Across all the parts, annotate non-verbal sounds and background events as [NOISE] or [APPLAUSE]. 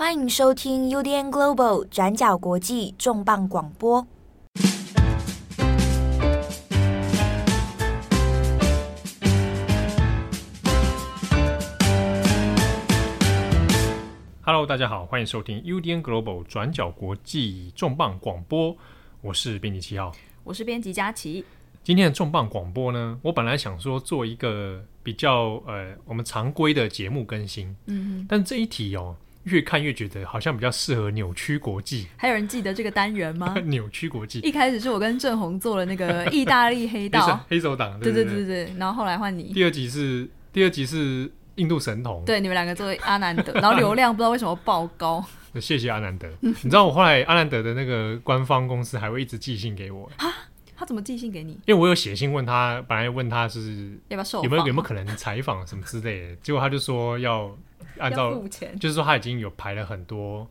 欢迎收听 UDN Global 转角国际重磅广播。Hello，大家好，欢迎收听 UDN Global 转角国际重磅广播。我是编辑七号，我是编辑佳琪。今天的重磅广播呢，我本来想说做一个比较呃我们常规的节目更新，嗯，但这一题哦。越看越觉得好像比较适合扭曲国际。还有人记得这个单元吗？[LAUGHS] 扭曲国际。一开始是我跟郑红做了那个 [LAUGHS] 意大利黑道黑手党，对对对对，然后后来换你。第二集是第二集是印度神童，对，你们两个作为阿南德，然后流量不知道为什么爆高。[LAUGHS] 谢谢阿南德，你知道我后来阿南德的那个官方公司还会一直寄信给我。他怎么寄信给你？因为我有写信问他，本来问他是要不要受有没有有没有可能采访什么之类的，结果他就说要。按照就是说他已经有排了很多，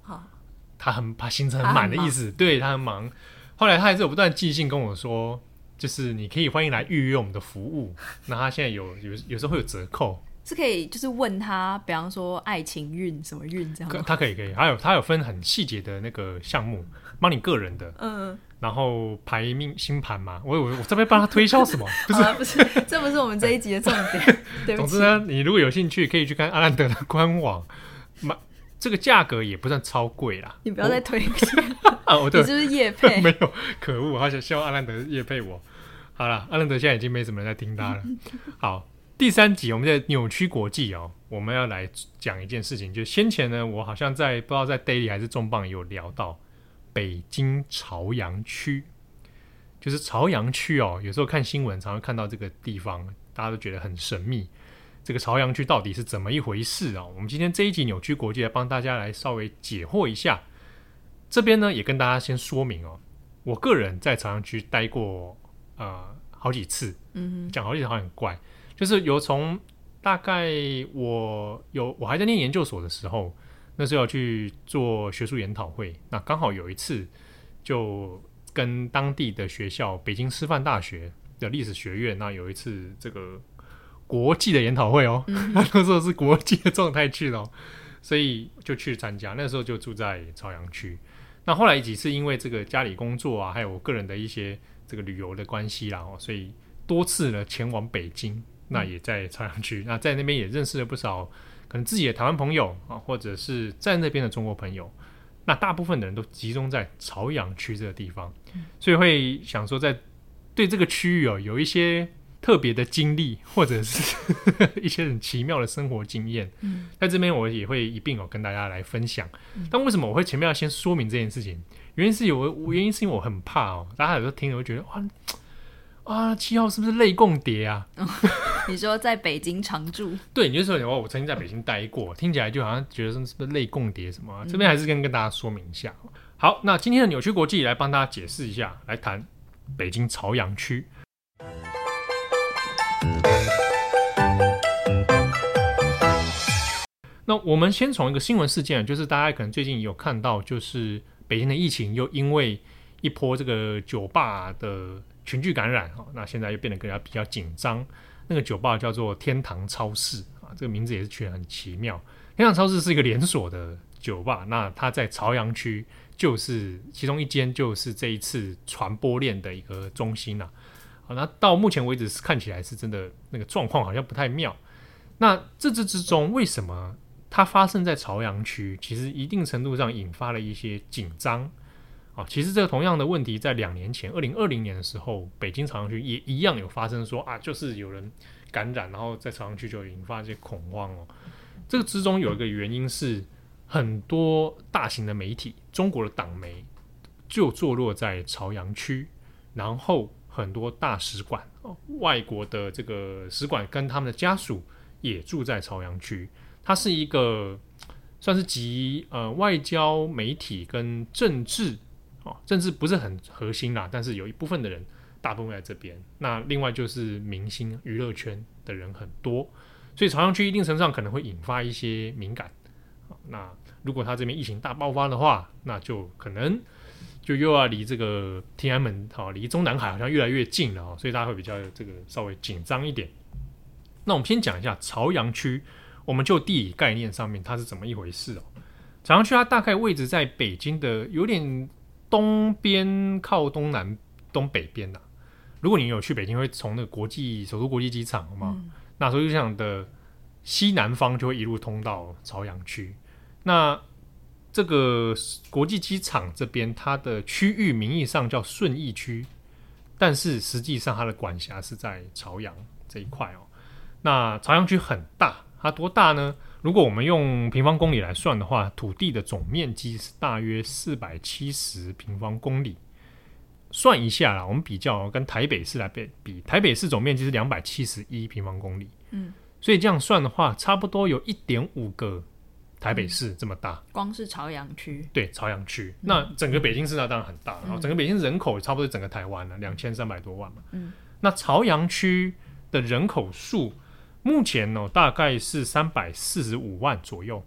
他很怕行程很满的意思，他对他很忙。后来他还是有不断寄信跟我说，就是你可以欢迎来预约我们的服务。那他现在有有有时候会有折扣，是可以就是问他，比方说爱情运什么运这样。他可以可以，还有他有分很细节的那个项目，帮你个人的，嗯。然后排命星盘嘛，我我我这边帮他推销什么？[LAUGHS] 不是不是，这不是我们这一集的重点。[LAUGHS] 对不起。总之呢，你如果有兴趣，可以去看阿兰德的官网，买这个价格也不算超贵啦。你不要再推啊！我对，你是不是叶配？[LAUGHS] 没有，可恶！我好想希望阿兰德叶配我。好了，阿兰德现在已经没什么人在听他了。好，第三集我们在扭曲国际哦，我们要来讲一件事情，就先前呢，我好像在不知道在 Daily 还是重磅有聊到。北京朝阳区，就是朝阳区哦。有时候看新闻，常常看到这个地方，大家都觉得很神秘。这个朝阳区到底是怎么一回事啊？我们今天这一集扭曲国际来帮大家来稍微解惑一下。这边呢，也跟大家先说明哦，我个人在朝阳区待过呃好几次，嗯，讲好几次好像很怪，就是有从大概我有我还在念研究所的时候。那时候要去做学术研讨会，那刚好有一次就跟当地的学校北京师范大学的历史学院，那有一次这个国际的研讨会哦，嗯、[LAUGHS] 那时候是国际的状态去了，哦，所以就去参加。那时候就住在朝阳区。那后来几次因为这个家里工作啊，还有我个人的一些这个旅游的关系啦，哦，所以多次呢前往北京，那也在朝阳区。那在那边也认识了不少。可能自己的台湾朋友啊，或者是在那边的中国朋友，那大部分的人都集中在朝阳区这个地方，所以会想说，在对这个区域哦，有一些特别的经历，或者是 [LAUGHS] 一些很奇妙的生活经验，在这边我也会一并哦跟大家来分享。但为什么我会前面要先说明这件事情？原因是有，原因是因为我很怕哦，大家有时候听了会觉得哇。啊，七号是不是类共谍啊？[LAUGHS] 你说在北京常住？[LAUGHS] 对，你就说我我曾经在北京待过，听起来就好像觉得是不是类共谍什么、这边还是跟跟大家说明一下。好，那今天的扭曲国际来帮大家解释一下，来谈北京朝阳区。那我们先从一个新闻事件，就是大家可能最近有看到，就是北京的疫情又因为一波这个酒吧的。群聚感染，那现在又变得更加比较紧张。那个酒吧叫做天堂超市啊，这个名字也是取得很奇妙。天堂超市是一个连锁的酒吧，那它在朝阳区就是其中一间，就是这一次传播链的一个中心啊。好，那到目前为止是看起来是真的那个状况好像不太妙。那这之之中为什么它发生在朝阳区？其实一定程度上引发了一些紧张。啊其实这个同样的问题，在两年前，二零二零年的时候，北京朝阳区也一样有发生说，啊，就是有人感染，然后在朝阳区就引发一些恐慌哦。这个之中有一个原因是，很多大型的媒体，中国的党媒就坐落在朝阳区，然后很多大使馆哦，外国的这个使馆跟他们的家属也住在朝阳区，它是一个算是集呃外交、媒体跟政治。哦，政治不是很核心啦，但是有一部分的人，大部分在这边。那另外就是明星娱乐圈的人很多，所以朝阳区一定程度上可能会引发一些敏感。那如果他这边疫情大爆发的话，那就可能就又要离这个天安门，好，离中南海好像越来越近了哦，所以大家会比较这个稍微紧张一点。那我们先讲一下朝阳区，我们就地理概念上面它是怎么一回事哦。朝阳区它大概位置在北京的有点东边靠东南东北边的。如果你有去北京，会从那个国际首都国际机场，好吗？嗯、那首都机场的西南方就会一路通到朝阳区。那这个国际机场这边，它的区域名义上叫顺义区，但是实际上它的管辖是在朝阳这一块哦。那朝阳区很大，它多大呢？如果我们用平方公里来算的话，土地的总面积是大约四百七十平方公里。算一下啦，我们比较跟台北市来比，比台北市总面积是两百七十一平方公里，嗯，所以这样算的话，差不多有一点五个台北市这么大。嗯、光是朝阳区，对，朝阳区，嗯、那整个北京市那当然很大，然后整个北京人口差不多整个台湾了，两千三百多万嘛，嗯，那朝阳区的人口数目前呢、大概是三百四十五万左右，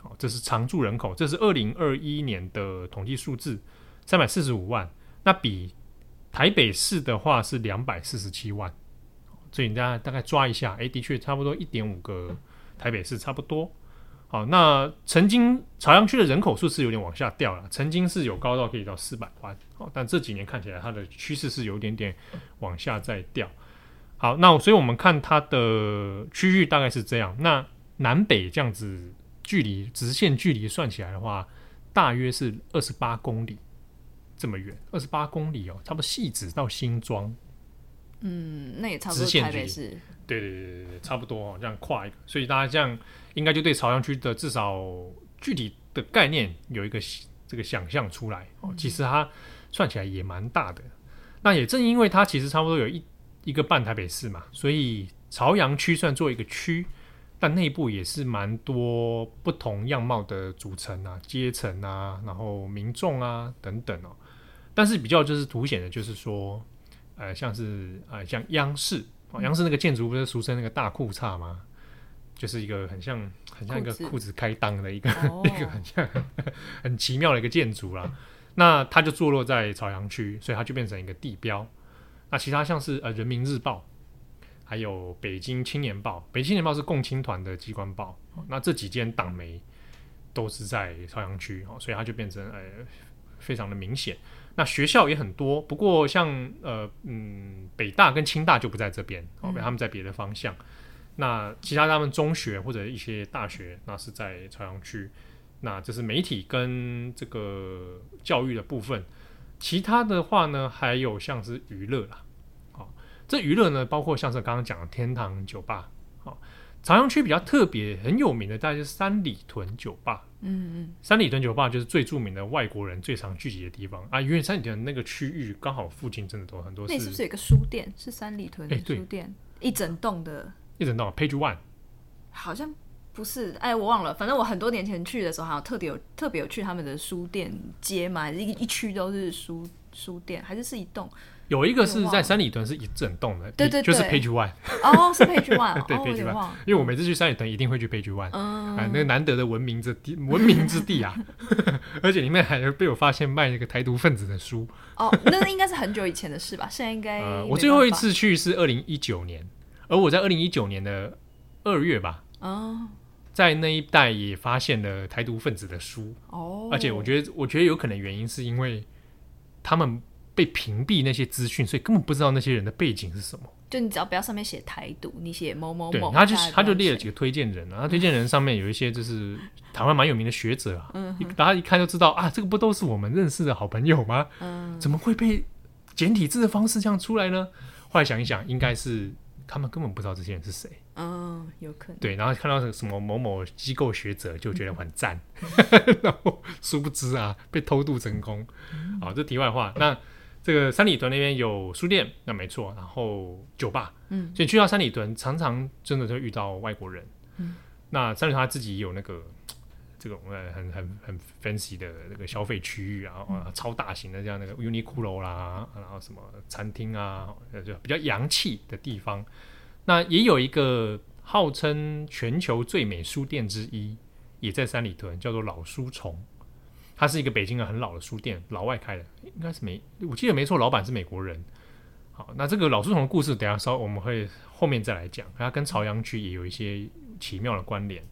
好，这是常住人口，这是二零二一年的统计数字，三百四十五万。那比台北市的话是两百四十七万，所以大家大概抓一下，哎，的确差不多一点五个台北市差不多。好，那曾经朝阳区的人口数是有点往下掉了，曾经是有高到可以到四百万，好，但这几年看起来它的趋势是有点点往下在掉。好，那所以我们看它的区域大概是这样，那南北这样子距离直线距离算起来的话，大约是二十八公里。这么远，二十八公里哦，差不多汐止到新庄，嗯，那也差不多台北市，对对对对对，差不多哦，这样跨一个，所以大家这样应该就对朝阳区的至少具体的概念有一个这个想象出来哦。其实它算起来也蛮大的，那也正因为它其实差不多有一一个半台北市嘛，所以朝阳区算做一个区。但内部也是蛮多不同样貌的组成啊，阶层啊，然后民众啊等等哦。但是比较就是凸显的，就是说，呃，像是呃，像央视，央视那个建筑不是俗称那个大裤衩吗？就是一个很像很像一个裤子开裆的一个、哦、[LAUGHS] 一个很像 [LAUGHS] 很奇妙的一个建筑啦。那它就坐落在朝阳区，所以它就变成一个地标。那其他像是呃，人民日报。还有北京青年报，北京青年报是共青团的机关报，那这几间党媒都是在朝阳区，哦所以它就变成呃非常的明显。那学校也很多，不过像呃嗯北大跟清大就不在这边，哦，他们在别的方向。嗯、那其他他们中学或者一些大学，那是在朝阳区。那这是媒体跟这个教育的部分，其他的话呢，还有像是娱乐啦。这娱乐呢，包括像是刚刚讲的天堂酒吧，好，朝阳区比较特别、很有名的，大概是三里屯酒吧。嗯嗯，三里屯酒吧就是最著名的外国人最常聚集的地方啊，因为三里屯那个区域刚好附近真的都很多。那是不是有个书店？是三里屯的书店，一整栋的。一整栋，Page One。好像不是，哎，我忘了。反正我很多年前去的时候，好像特别有特别有去他们的书店街嘛，一一区都是书书店，还是是一栋。有一个是在三里屯，是一整栋的，对对，就是 Page One。哦，是 Page One，[LAUGHS] 对 Page One。因为我每次去三里屯，一定会去 Page One，嗯，那个难得的文明之地，[LAUGHS] 文明之地啊！[LAUGHS] 而且里面还被我发现卖那个台独分子的书。哦，那应该是很久以前的事吧？现在应该……我最后一次去是二零一九年，而我在二零一九年的二月吧，哦，在那一带也发现了台独分子的书。哦，而且我觉得，我觉得有可能原因是因为他们。被屏蔽那些资讯，所以根本不知道那些人的背景是什么。就你只要不要上面写台独，你写某某某，对，他就他就列了几个推荐人，然后推荐人上面有一些就是台湾蛮有名的学者啊，嗯，大家一看就知道啊，这个不都是我们认识的好朋友吗？嗯，怎么会被简体字的方式这样出来呢？后来想一想，应该是他们根本不知道这些人是谁。嗯，有可能。对，然后看到什么某某机构学者就觉得很赞，嗯、[LAUGHS] 然后殊不知啊，被偷渡成功。好，这题外话，那。这个三里屯那边有书店，那没错，然后酒吧，嗯，所以去到三里屯，常常真的就会遇到外国人，嗯，那三里屯他自己有那个这种呃很很很 fancy 的那个消费区域啊，啊、超大型的，像那个 Uniqlo 啦，然后什么餐厅啊，就比较洋气的地方。那也有一个号称全球最美书店之一，也在三里屯，叫做老书虫。它是一个北京的很老的书店，老外开的，应该是美，我记得没错，老板是美国人。好，那这个老书虫的故事，等下稍我们会后面再来讲，它跟朝阳区也有一些奇妙的关联。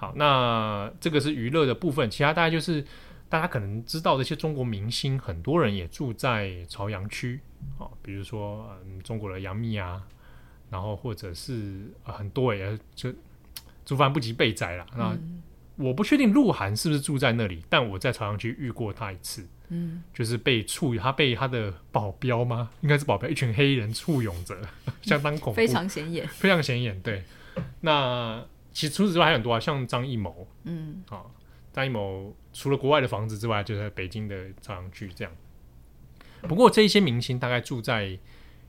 好，那这个是娱乐的部分，其他大概就是大家可能知道的一些中国明星，很多人也住在朝阳区，啊，比如说嗯中国的杨幂啊，然后或者是、呃、很多也就族繁不及被宰了。那、嗯、我不确定鹿晗是不是住在那里，但我在朝阳区遇过他一次，嗯，就是被簇，他被他的保镖吗？应该是保镖，一群黑人簇拥着，[LAUGHS] 相当恐怖，非常显眼，非常显眼，对，那。其实除此之外还有很多啊，像张艺谋，嗯，啊，张艺谋除了国外的房子之外，就在北京的朝阳区这样。不过这一些明星大概住在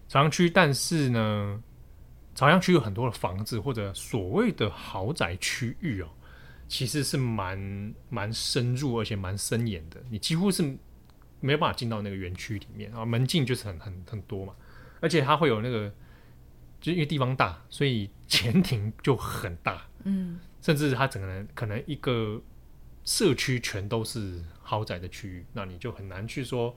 朝阳区，但是呢，朝阳区有很多的房子或者所谓的豪宅区域哦，其实是蛮蛮深入而且蛮森严的，你几乎是没有办法进到那个园区里面啊，门禁就是很很很多嘛，而且它会有那个。就因为地方大，所以前庭就很大，嗯，甚至它整个人可能一个社区全都是豪宅的区域，那你就很难去说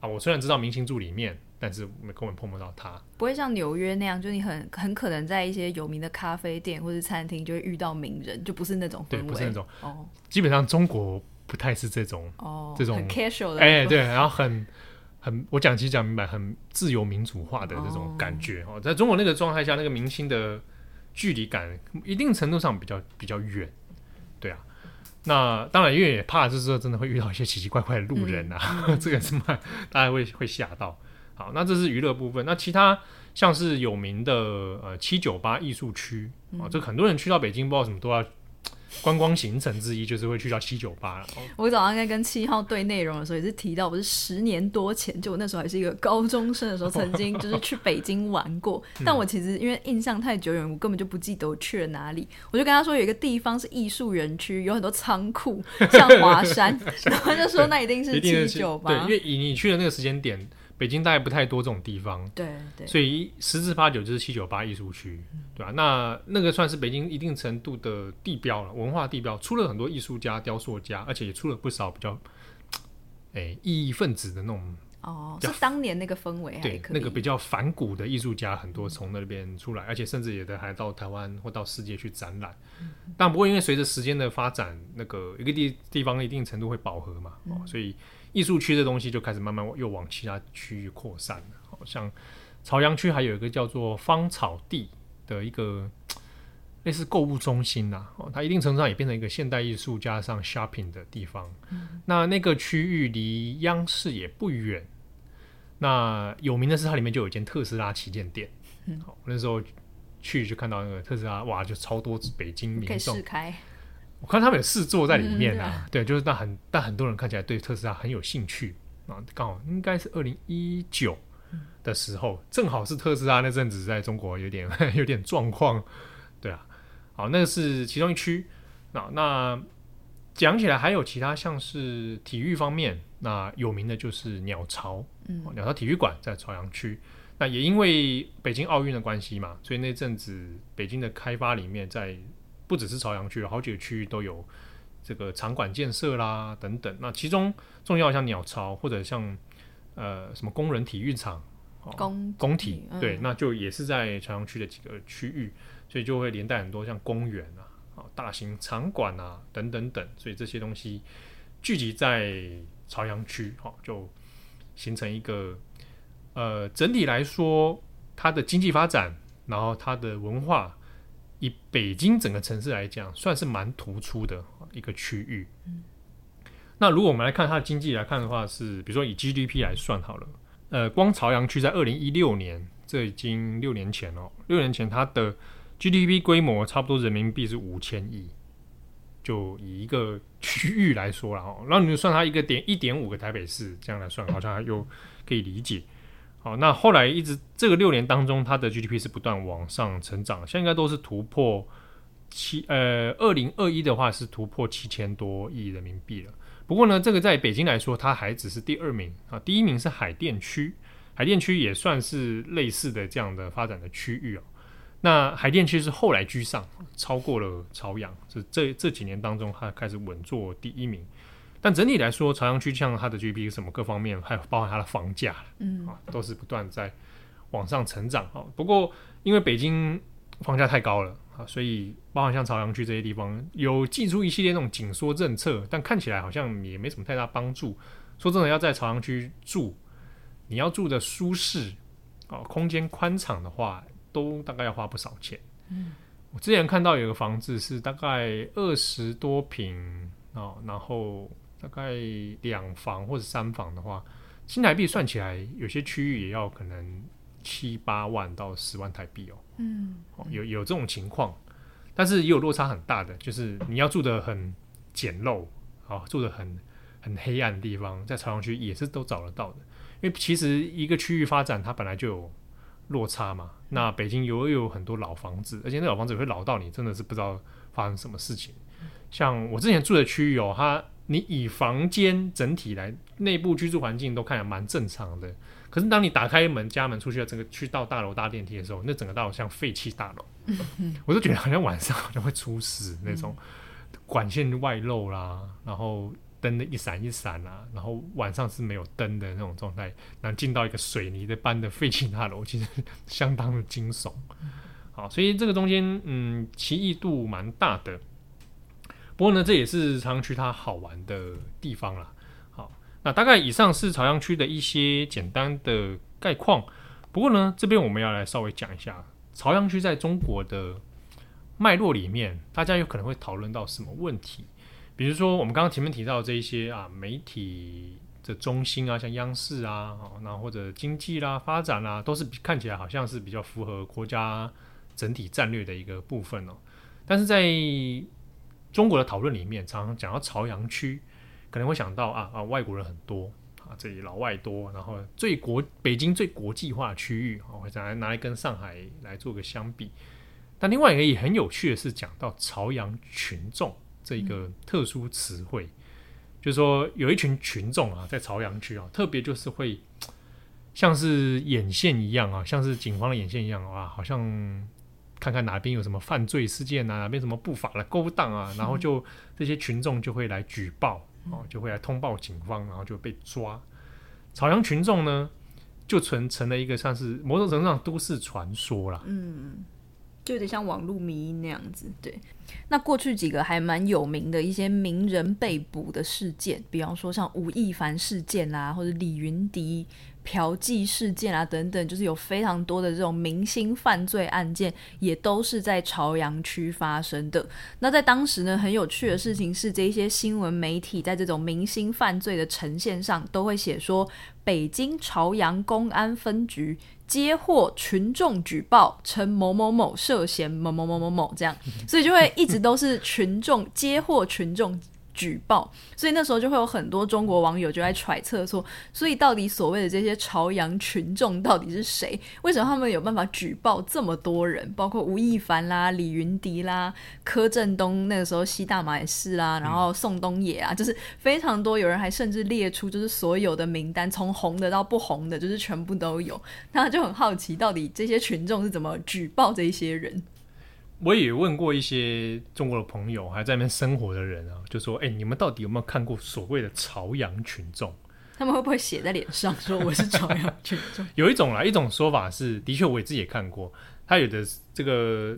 啊。我虽然知道明星住里面，但是我根本碰不到他。不会像纽约那样，就你很很可能在一些有名的咖啡店或者餐厅就会遇到名人，就不是那种氛围，对，不是那种哦。基本上中国不太是这种哦，这种很 casual 的，哎、欸，对，然后很。很，我讲其实讲明白，很自由民主化的这种感觉哦，在中国那个状态下，那个明星的距离感一定程度上比较比较远，对啊。那当然，因为也怕就是说真的会遇到一些奇奇怪怪的路人啊，嗯、[LAUGHS] 这个是蛮大家会会吓到。好，那这是娱乐部分，那其他像是有名的呃七九八艺术区啊，这很多人去到北京，不知道什么都要。观光行程之一就是会去到七九八了。我早上在跟七号对内容的时候，也是提到，我是十年多前，就我那时候还是一个高中生的时候，曾经就是去北京玩过。[LAUGHS] 但我其实因为印象太久远，我根本就不记得我去了哪里。我就跟他说，有一个地方是艺术园区，有很多仓库，像华山，[LAUGHS] 然后就说那一定是七九八。对，因为以你去的那个时间点。北京大概不太多这种地方，对对，所以十之八九就是七九八艺术区，对吧？那那个算是北京一定程度的地标了，文化地标，出了很多艺术家、雕塑家，而且也出了不少比较，哎，异议分子的那种。哦，是当年那个氛围，对，那个比较反骨的艺术家很多从那边出来，而且甚至有的还到台湾或到世界去展览。但不过因为随着时间的发展，那个一个地地方一定程度会饱和嘛，哦，所以。艺术区的东西就开始慢慢又往其他区域扩散了，好像朝阳区还有一个叫做芳草地的一个类似购物中心呐，哦，它一定程度上也变成一个现代艺术加上 shopping 的地方。嗯、那那个区域离央视也不远，那有名的是它里面就有一间特斯拉旗舰店。嗯，好，那时候去就看到那个特斯拉，哇，就超多北京民众。我看他们有试坐在里面啊，嗯、对，就是但很但很多人看起来对特斯拉很有兴趣啊，刚好应该是二零一九的时候，正好是特斯拉那阵子在中国有点 [LAUGHS] 有点状况，对啊，好，那个是其中一区。那那讲起来还有其他像是体育方面，那有名的就是鸟巢，嗯，鸟巢体育馆在朝阳区。那也因为北京奥运的关系嘛，所以那阵子北京的开发里面在。不只是朝阳区，有好几个区域都有这个场馆建设啦等等。那其中重要像鸟巢或者像呃什么工人体育场、工工体，对，那就也是在朝阳区的几个区域，所以就会连带很多像公园啊、大型场馆啊等等等。所以这些东西聚集在朝阳区，哈，就形成一个呃整体来说它的经济发展，然后它的文化。以北京整个城市来讲，算是蛮突出的一个区域。嗯、那如果我们来看它的经济来看的话，是比如说以 GDP 来算好了，呃，光朝阳区在二零一六年，这已经六年前了，六年前它的 GDP 规模差不多人民币是五千亿，就以一个区域来说了哦，然后你就算它一个点一点五个台北市这样来算，好像又可以理解。好，那后来一直这个六年当中，它的 GDP 是不断往上成长，现在应该都是突破七呃，二零二一的话是突破七千多亿人民币了。不过呢，这个在北京来说，它还只是第二名啊，第一名是海淀区，海淀区也算是类似的这样的发展的区域哦。那海淀区是后来居上，超过了朝阳，是这这几年当中，它开始稳坐第一名。但整体来说，朝阳区像它的 GDP 什么各方面，还有包含它的房价，嗯啊，都是不断在往上成长啊。不过，因为北京房价太高了啊，所以包含像朝阳区这些地方有寄出一系列那种紧缩政策，但看起来好像也没什么太大帮助。说真的，要在朝阳区住，你要住的舒适啊，空间宽敞的话，都大概要花不少钱。嗯，我之前看到有个房子是大概二十多平啊，然后大概两房或者三房的话，新台币算起来，有些区域也要可能。七八万到十万台币哦，嗯，有有这种情况，但是也有落差很大的，就是你要住的很简陋，啊，住的很很黑暗的地方，在朝阳区也是都找得到的，因为其实一个区域发展它本来就有落差嘛。那北京有有很多老房子，而且那老房子也会老到你真的是不知道发生什么事情。像我之前住的区域哦，它你以房间整体来，内部居住环境都看起来蛮正常的。可是当你打开门家门出去了，整个去到大楼搭电梯的时候，那整个大楼像废弃大楼，[LAUGHS] 我都觉得好像晚上好像会出事那种，管线外漏啦，然后灯的一闪一闪啦，然后晚上是没有灯的那种状态，然后进到一个水泥的般的废弃大楼，其实相当的惊悚。好，所以这个中间嗯奇异度蛮大的，不过呢，这也是朝阳区它好玩的地方啦。好那大概以上是朝阳区的一些简单的概况。不过呢，这边我们要来稍微讲一下朝阳区在中国的脉络里面，大家有可能会讨论到什么问题？比如说我们刚刚前面提到这一些啊，媒体的中心啊，像央视啊，然后或者经济啦、发展啦，都是看起来好像是比较符合国家整体战略的一个部分哦。但是在中国的讨论里面，常常讲到朝阳区。可能会想到啊啊，外国人很多啊，这里老外多，然后最国北京最国际化区域啊，会拿来拿来跟上海来做个相比。但另外一个也很有趣的是，讲到朝阳群众这一个特殊词汇，嗯、就是说有一群群众啊，在朝阳区啊，特别就是会像是眼线一样啊，像是警方的眼线一样啊，好像看看哪边有什么犯罪事件啊，哪边什么不法的勾当啊，然后就这些群众就会来举报。哦，就会来通报警方，然后就被抓。朝阳群众呢，就成成了一个像是某种程度上都市传说啦。嗯，就有点像网络迷因那样子。对，那过去几个还蛮有名的一些名人被捕的事件，比方说像吴亦凡事件啦，或者李云迪。嫖妓事件啊，等等，就是有非常多的这种明星犯罪案件，也都是在朝阳区发生的。那在当时呢，很有趣的事情是，这些新闻媒体在这种明星犯罪的呈现上，都会写说，北京朝阳公安分局接获群众举报，称某某某涉嫌某某某某某这样，所以就会一直都是群众接获群众。举报，所以那时候就会有很多中国网友就在揣测说，所以到底所谓的这些朝阳群众到底是谁？为什么他们有办法举报这么多人？包括吴亦凡啦、李云迪啦、柯震东那个时候吸大麻也是啦，然后宋冬野啊，就是非常多。有人还甚至列出就是所有的名单，从红的到不红的，就是全部都有。他就很好奇，到底这些群众是怎么举报这些人？我也问过一些中国的朋友，还在那边生活的人啊，就说：“哎、欸，你们到底有没有看过所谓的朝阳群众？他们会不会写在脸上说我是朝阳群众？” [LAUGHS] 有一种啦，一种说法是，的确我也自己也看过，他有的这个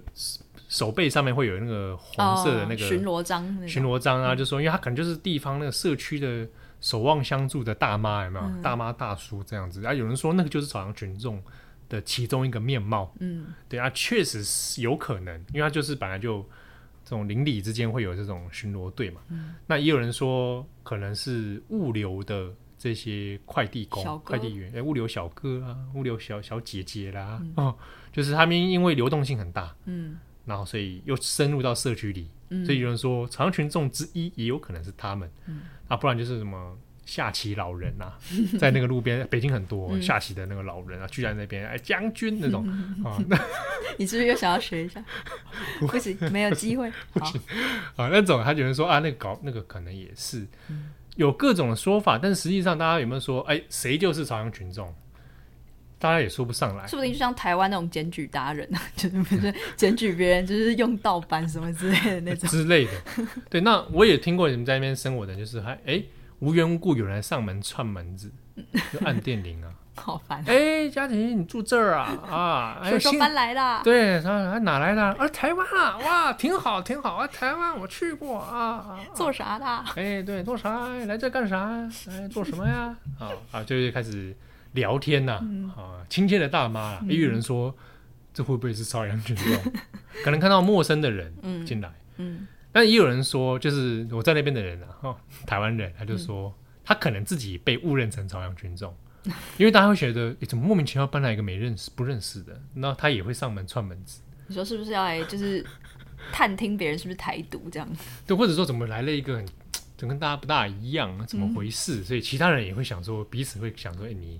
手背上面会有那个红色的那个巡逻章，巡逻章啊，就说因为他可能就是地方那个社区的守望相助的大妈，有没有、嗯、大妈大叔这样子？啊，有人说那个就是朝阳群众。的其中一个面貌，嗯，对啊，确实是有可能，因为他就是本来就这种邻里之间会有这种巡逻队嘛，嗯，那也有人说可能是物流的这些快递工、快递员，哎，物流小哥啊，物流小小姐姐啦，嗯，哦，就是他们因为流动性很大，嗯，然后所以又深入到社区里，嗯，所以有人说朝阳群众之一也有可能是他们，嗯，啊，不然就是什么。下棋老人啊，[LAUGHS] 在那个路边，北京很多下棋的那个老人啊，聚在那边，哎，将军那种 [LAUGHS] 啊。[LAUGHS] 你是不是又想要学一下？不行，没有机会。不行啊，那种他有人说啊，那个搞那个可能也是有各种的说法，但是实际上大家有没有说，哎，谁就是朝阳群众？大家也说不上来。说不定就像台湾那种检举达人啊，就是不是检举别人就是用盗版什么之类的那种之类的。对，那我也听过你们在那边生活的，就是还哎。无缘无故有人来上门串门子，[LAUGHS] 就按电铃啊，好烦。哎，家庭，你住这儿啊？啊，[LAUGHS] 哎，说搬来的。对，他哪来的？啊，台湾啊，哇，挺好，挺好啊，台湾我去过啊。做啥的？哎，对，做啥？来这干啥？哎，做什么呀？[LAUGHS] 啊啊，就是开始聊天呐，啊，亲切的大妈。也有人说，这会不会是朝阳群众？可能看到陌生的人进来。嗯。但也有人说，就是我在那边的人啊，哦，台湾人，他就说。他可能自己被误认成朝阳群众，[LAUGHS] 因为大家会觉得，诶，怎么莫名其妙搬来一个没认识、不认识的？那他也会上门串门子。你说是不是要来就是探听别人是不是台独这样？[LAUGHS] 对，或者说怎么来了一个很，怎么跟大家不大一样？怎么回事？嗯、所以其他人也会想说，彼此会想说，诶，你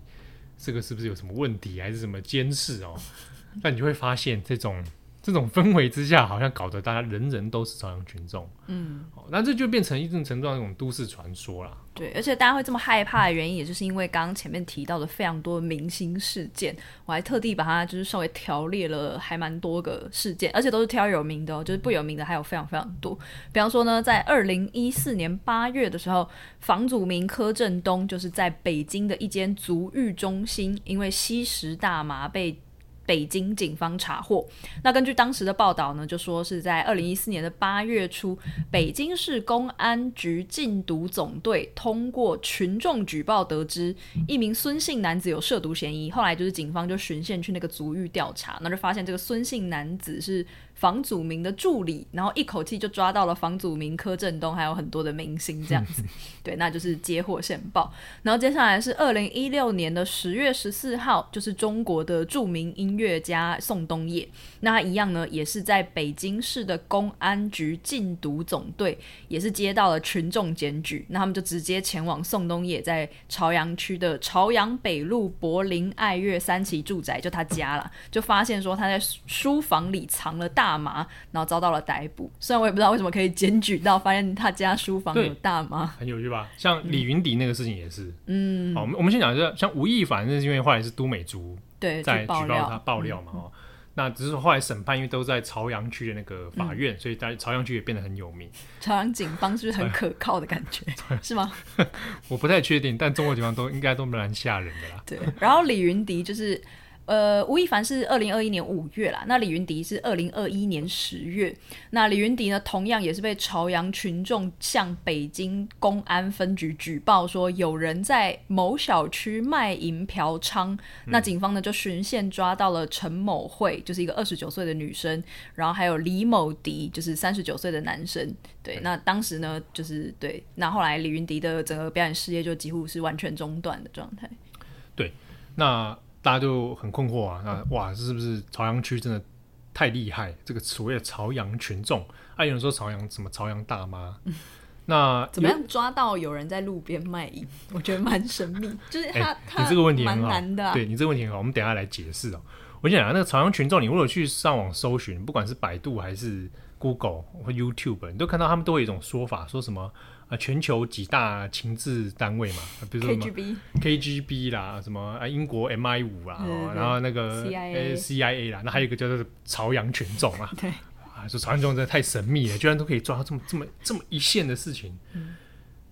这个是不是有什么问题，还是什么监视哦？[LAUGHS] 那你就会发现这种。这种氛围之下，好像搞得大家人人都是朝阳群众，嗯，那这就变成一定程度上那种都市传说啦。对，而且大家会这么害怕的原因，也就是因为刚刚前面提到的非常多的明星事件，我还特地把它就是稍微条列了，还蛮多个事件，而且都是挑有名的哦，就是不有名的还有非常非常多。比方说呢，在二零一四年八月的时候，房祖名柯震东就是在北京的一间足浴中心，因为吸食大麻被。北京警方查获，那根据当时的报道呢，就说是在二零一四年的八月初，北京市公安局禁毒总队通过群众举报得知一名孙姓男子有涉毒嫌疑，后来就是警方就巡线去那个足浴调查，那就发现这个孙姓男子是。房祖名的助理，然后一口气就抓到了房祖名、柯震东，还有很多的明星这样子，[LAUGHS] 对，那就是接获线报。然后接下来是二零一六年的十月十四号，就是中国的著名音乐家宋冬野，那他一样呢，也是在北京市的公安局禁毒总队，也是接到了群众检举，那他们就直接前往宋冬野在朝阳区的朝阳北路柏林爱乐三期住宅，就他家了，就发现说他在书房里藏了大。大麻，然后遭到了逮捕。虽然我也不知道为什么可以检举到，发现他家书房有大麻，很有趣吧？像李云迪那个事情也是。嗯，好，我们我们先讲一下，像吴亦凡，那是因为后来是都美竹对在举报他爆料嘛，哦、嗯，那只是后来审判，因为都在朝阳区的那个法院，嗯、所以在朝阳区也变得很有名。朝阳警方是不是很可靠的感觉？[LAUGHS] 是吗？[LAUGHS] 我不太确定，但中国警方都应该都蛮吓人的啦。对，然后李云迪就是。呃，吴亦凡是二零二一年五月啦，那李云迪是二零二一年十月。那李云迪呢，同样也是被朝阳群众向北京公安分局举报说有人在某小区卖淫嫖娼。嗯、那警方呢就循线抓到了陈某慧，就是一个二十九岁的女生，然后还有李某迪，就是三十九岁的男生。对，对那当时呢就是对，那后来李云迪的整个表演事业就几乎是完全中断的状态。对，那。大家就很困惑啊，那哇，这是不是朝阳区真的太厉害？这个所谓的朝阳群众，还、啊、有人说朝阳什么朝阳大妈，嗯、[LAUGHS] 那怎么样抓到有人在路边卖淫？[LAUGHS] 我觉得蛮神秘，[LAUGHS] 就是他，欸、他你这个问题很好，难的啊、对你这个问题很好，我们等一下来解释哦。我想啊那个朝阳群众，你如果去上网搜寻，不管是百度还是 Google 或 YouTube，你都看到他们都有一种说法，说什么？啊，全球几大情治单位嘛，比如说什么 KGB, KGB 啦，什么啊英国 MI 五啦，对对对然后那个 CIA, CIA 啦，那还有一个叫做朝阳群众啊，对啊，说朝阳群众真的太神秘了，居然都可以抓到这么这么这么一线的事情，嗯、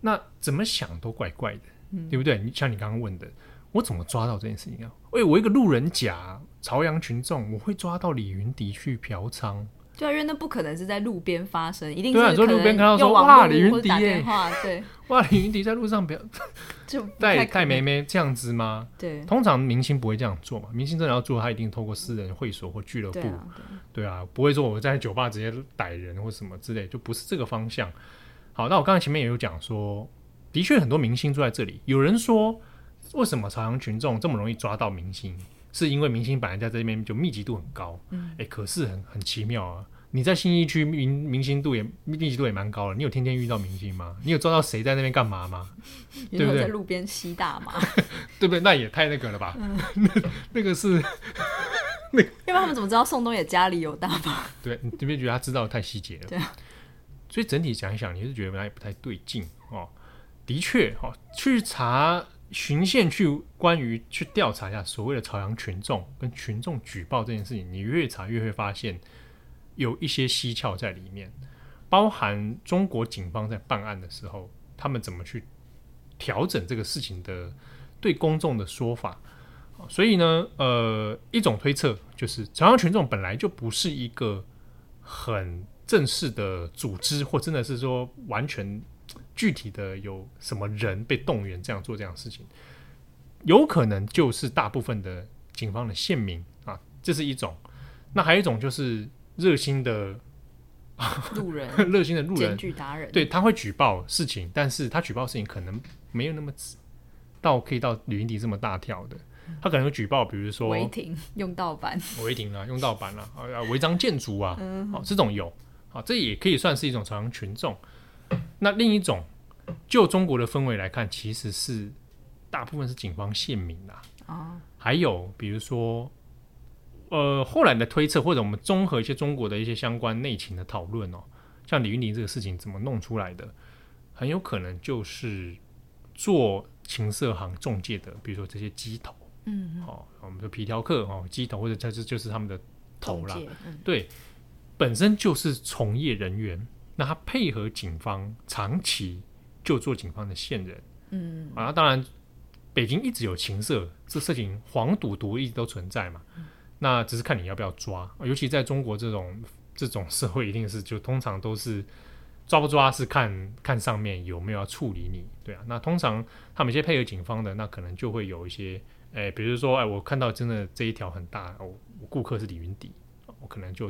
那怎么想都怪怪的，嗯、对不对？你像你刚刚问的，我怎么抓到这件事情啊？喂，我一个路人甲，朝阳群众，我会抓到李云迪去嫖娼？对啊，因为那不可能是在路边发生，一定是可能说路边看到说哇李云迪耶，对，[LAUGHS] 哇李云迪在路上表 [LAUGHS] 就带带妹妹这样子吗？对，通常明星不会这样做嘛，明星真的要做，他一定透过私人会所或俱乐部，对啊，对啊，不会说我在酒吧直接逮人或什么之类，就不是这个方向。好，那我刚才前面也有讲说，的确很多明星住在这里，有人说为什么朝阳群众这么容易抓到明星？是因为明星本来在这边就密集度很高，嗯，哎，可是很很奇妙啊！你在新一区明明星度也密集度也蛮高了，你有天天遇到明星吗？你有抓到谁在那边干嘛吗？[LAUGHS] 对不对？在路边吸大麻，[LAUGHS] 对不对？那也太那个了吧？嗯、那 [LAUGHS] 那个是那，要不然他们怎么知道宋冬野家里有大麻？对，你这边觉得他知道的太细节了，对啊。所以整体想一想，你是觉得哪里不太对劲哦？的确，哦，去查。循线去关于去调查一下所谓的朝阳群众跟群众举报这件事情，你越查越会发现有一些蹊跷在里面，包含中国警方在办案的时候，他们怎么去调整这个事情的对公众的说法。所以呢，呃，一种推测就是朝阳群众本来就不是一个很正式的组织，或真的是说完全具体的有什么人被动员这样做这样的事情，有可能就是大部分的警方的线民啊，这是一种。那还有一种就是热心的路人，[LAUGHS] 热心的路人，检达人，对，他会举报事情，但是他举报事情可能没有那么到可以到吕云迪这么大条的。他可能会举报，比如说违停用盗版，违停啊，用盗版啊，啊，违章建筑啊，嗯、哦，这种有，好，这也可以算是一种朝阳群众。那另一种，就中国的氛围来看，其实是大部分是警方线民啊，哦、还有比如说，呃，后来的推测，或者我们综合一些中国的一些相关内情的讨论哦，像李云迪这个事情怎么弄出来的，很有可能就是做情色行中介的，比如说这些鸡头。嗯，好、哦，我们说皮条客哦，鸡头或者这是就是他们的头啦，嗯、对，本身就是从业人员，那他配合警方，长期就做警方的线人，嗯，啊，当然北京一直有情色这事情，黄赌毒一直都存在嘛，嗯、那只是看你要不要抓，尤其在中国这种这种社会，一定是就通常都是抓不抓是看看上面有没有要处理你，对啊，那通常他们一些配合警方的，那可能就会有一些。哎，比如说，哎，我看到真的这一条很大，我我顾客是李云迪，我可能就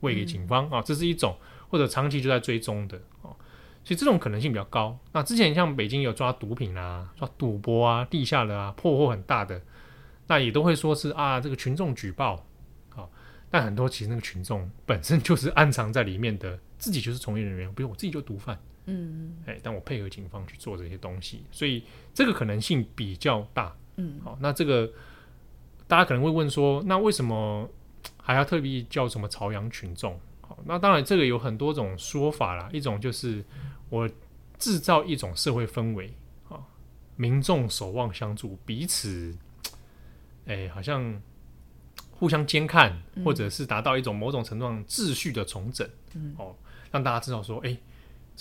喂给警方、嗯、啊，这是一种，或者长期就在追踪的哦，所以这种可能性比较高。那之前像北京有抓毒品啊、抓赌博啊、地下的啊，破获很大的，那也都会说是啊，这个群众举报，好、哦，但很多其实那个群众 [LAUGHS] 本身就是暗藏在里面的，自己就是从业人员，比如我自己就毒贩，嗯，哎，但我配合警方去做这些东西，所以这个可能性比较大。嗯，好，那这个大家可能会问说，那为什么还要特别叫什么朝阳群众？好，那当然这个有很多种说法啦。一种就是我制造一种社会氛围，啊，民众守望相助，彼此，哎，好像互相监看，或者是达到一种某种程度上秩序的重整，嗯，哦，让大家知道说，哎。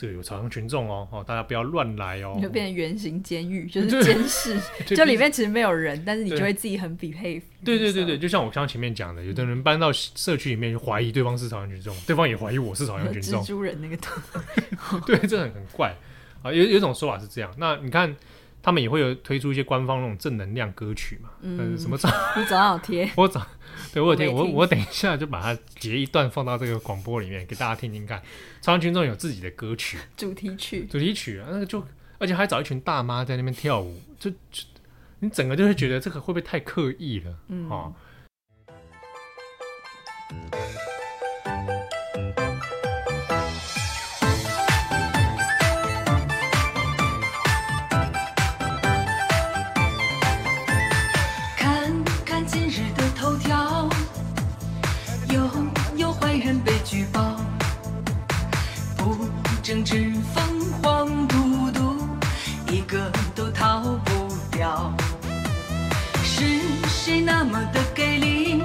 这个有朝阳群众哦，哦，大家不要乱来哦。你就变成圆形监狱，[LAUGHS] 就是监视，[LAUGHS] 就里面其实没有人，但是你就会自己很匹配。对对对对，就像我刚刚前面讲的，有的人搬到社区里面就怀疑对方是朝阳群众，对方也怀疑我是朝阳群众。蜘蛛人那个图，[LAUGHS] 对，这很很怪啊。有有一种说法是这样，那你看。他们也会有推出一些官方那种正能量歌曲嘛？嗯，什么早？你早上有贴？我早，对我有听。我我等一下就把它截一段放到这个广播里面给大家听听看。朝阳群众有自己的歌曲，主题曲，主题曲啊，那个就而且还找一群大妈在那边跳舞，就就你整个就会觉得这个会不会太刻意了？嗯，哦。整治凤凰孤独一个都逃不掉。是谁那么的给力？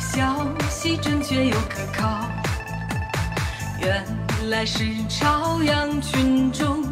消息准确又可靠。原来是朝阳群众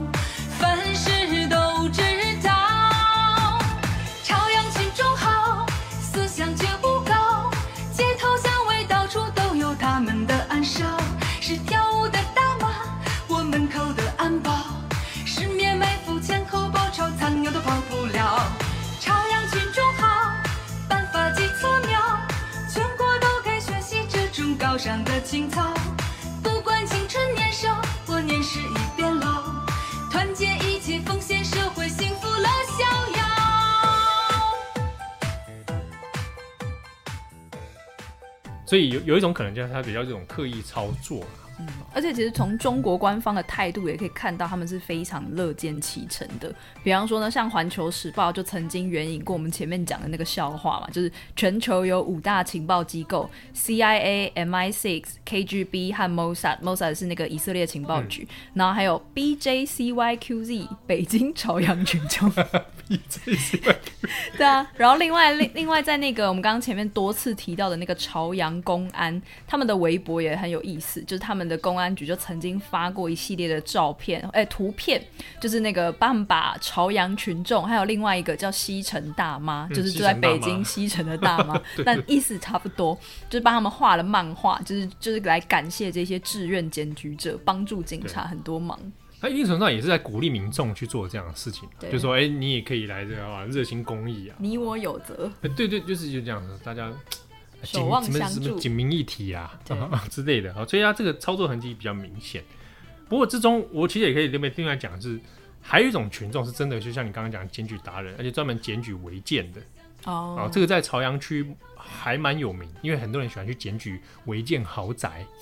所以有有一种可能，就是他比较这种刻意操作。嗯，而且其实从中国官方的态度也可以看到，他们是非常乐见其成的。比方说呢，像《环球时报》就曾经援引过我们前面讲的那个笑话嘛，就是全球有五大情报机构：CIA、MI6、KGB 和 Mossad，Mossad 是那个以色列情报局，嗯、然后还有 BJCYQZ 北京朝阳群众。[LAUGHS] [LAUGHS] 对啊，然后另外另另外在那个我们刚刚前面多次提到的那个朝阳公安，他们的微博也很有意思，就是他们的公安局就曾经发过一系列的照片，哎，图片，就是那个帮他们把朝阳群众，还有另外一个叫西城大妈，就是住在北京西城的大妈，[LAUGHS] 嗯、但意思差不多，就是帮他们画了漫画，就是就是来感谢这些志愿检举者，帮助警察很多忙。他一定程度上也是在鼓励民众去做这样的事情，就说：“哎、欸，你也可以来这个啊，热心公益啊，你我有责。欸”对对，就是就这样子，大家守望相助，什么警民一体啊 [LAUGHS] 之类的啊，所以他这个操作痕迹比较明显。不过之中，我其实也可以另外另外讲是，还有一种群众是真的，就像你刚刚讲检举达人，而且专门检举违建的哦。啊，这个在朝阳区还蛮有名，因为很多人喜欢去检举违建豪宅。[LAUGHS]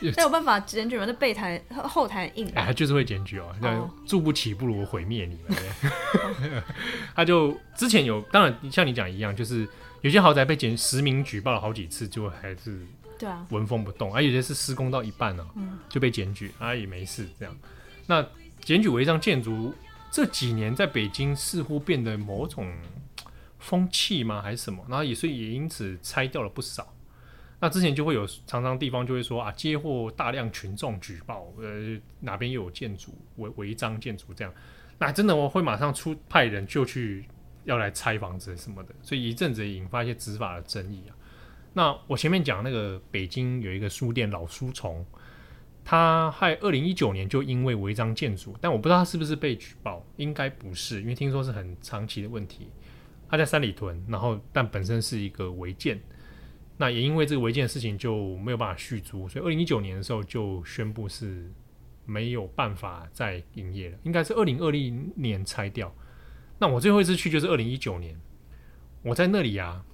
[LAUGHS] 没有办法检举吗？那备台后台硬，哎，他就是会检举哦。那住不起，不如我毁灭你们。[LAUGHS] 他就之前有，当然像你讲一样，就是有些豪宅被检实名举报了好几次，就还是对啊纹风不动。而、啊、有些是施工到一半呢、啊，就被检举，啊也没事这样。那检举违章建筑这几年在北京似乎变得某种风气吗？还是什么？然后也所以也因此拆掉了不少。那之前就会有常常地方就会说啊，接获大量群众举报，呃，哪边又有建筑违违章建筑这样，那真的我会马上出派人就去要来拆房子什么的，所以一阵子引发一些执法的争议啊。那我前面讲那个北京有一个书店老书虫，他害二零一九年就因为违章建筑，但我不知道他是不是被举报，应该不是，因为听说是很长期的问题。他在三里屯，然后但本身是一个违建。那也因为这个违建的事情就没有办法续租，所以二零一九年的时候就宣布是没有办法再营业了，应该是二零二零年拆掉。那我最后一次去就是二零一九年，我在那里啊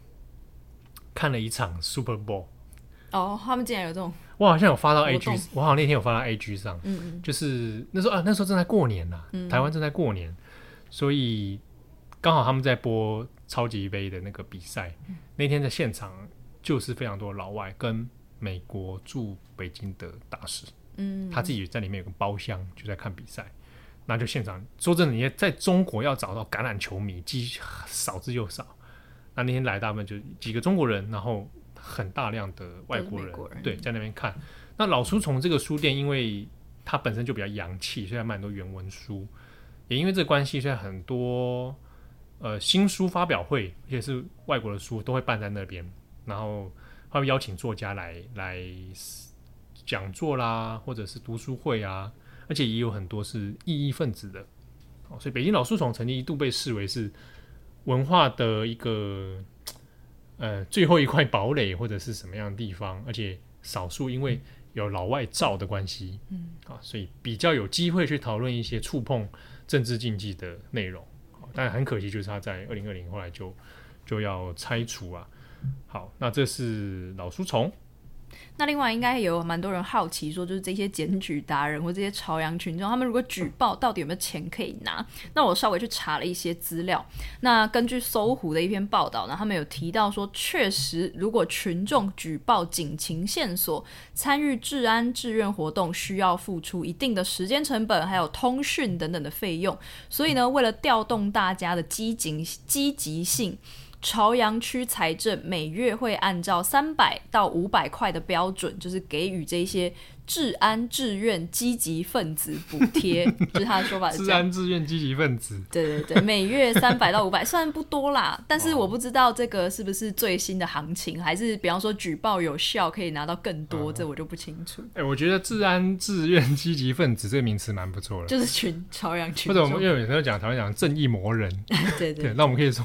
看了一场 Super Bowl。哦，他们竟然有这种，我好像有发到 AG，我好像那天有发到 AG 上，嗯嗯，就是那时候啊，那时候正在过年呐、啊，嗯、台湾正在过年，所以刚好他们在播超级杯的那个比赛，嗯、那天在现场。就是非常多老外跟美国驻北京的大使，嗯，他自己在里面有个包厢，就在看比赛。那就现场说真的，你在中国要找到橄榄球迷，几少之又少。那那天来大部分就几个中国人，然后很大量的外国人，人对，在那边看。那老书虫这个书店，因为它本身就比较洋气，所以卖很多原文书。也因为这个关系，所以很多呃新书发表会，而且是外国的书，都会办在那边。然后他会邀请作家来来讲座啦，或者是读书会啊，而且也有很多是异议分子。的，所以北京老书虫曾经一度被视为是文化的一个呃最后一块堡垒或者是什么样的地方，而且少数因为有老外罩的关系，嗯。啊，所以比较有机会去讨论一些触碰政治禁忌的内容，但很可惜就是他在二零二零后来就就要拆除啊。好，那这是老书虫。那另外应该有蛮多人好奇说，就是这些检举达人或这些朝阳群众，他们如果举报，到底有没有钱可以拿？那我稍微去查了一些资料。那根据搜狐的一篇报道呢，他们有提到说，确实如果群众举报警情线索，参与治安志愿活动，需要付出一定的时间成本，还有通讯等等的费用。所以呢，为了调动大家的积极积极性。朝阳区财政每月会按照三百到五百块的标准，就是给予这些治安志愿积极分子补贴，[LAUGHS] 就是他的说法是。治安志愿积极分子。对对对，每月三百到五百，虽然不多啦，但是我不知道这个是不是最新的行情，还是比方说举报有效可以拿到更多，嗯、这我就不清楚。哎、欸，我觉得治安志愿积极分子这个名词蛮不错的，就是群朝阳群。或者我们因为有时候讲台湾讲正义魔人，[LAUGHS] 对，对对，那我们可以说。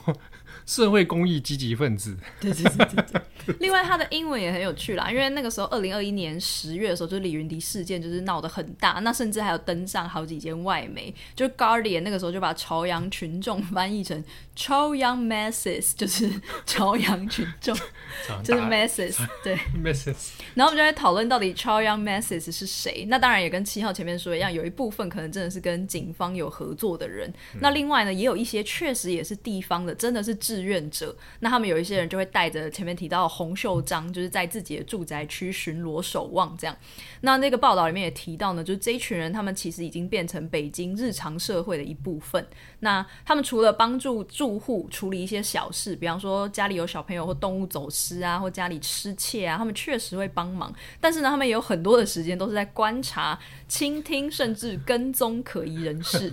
社会公益积极分子，对对对对对。[LAUGHS] 另外，他的英文也很有趣啦，因为那个时候二零二一年十月的时候，就是李云迪事件就是闹得很大，那甚至还有登上好几间外媒，就 Guardian 那个时候就把朝阳群众翻译成朝阳 masses，就是朝阳群众，[LAUGHS] 就是 masses，对 [LAUGHS] masses。然后我们就在讨论到底朝阳 masses 是谁？那当然也跟七号前面说一样，有一部分可能真的是跟警方有合作的人，嗯、那另外呢，也有一些确实也是地方的，真的是志愿者，那他们有一些人就会带着前面提到的洪秀章，就是在自己的住宅区巡逻守望这样。那那个报道里面也提到呢，就是这一群人他们其实已经变成北京日常社会的一部分。那他们除了帮助住户处理一些小事，比方说家里有小朋友或动物走失啊，或家里失窃啊，他们确实会帮忙。但是呢，他们也有很多的时间都是在观察、倾听，甚至跟踪可疑人士。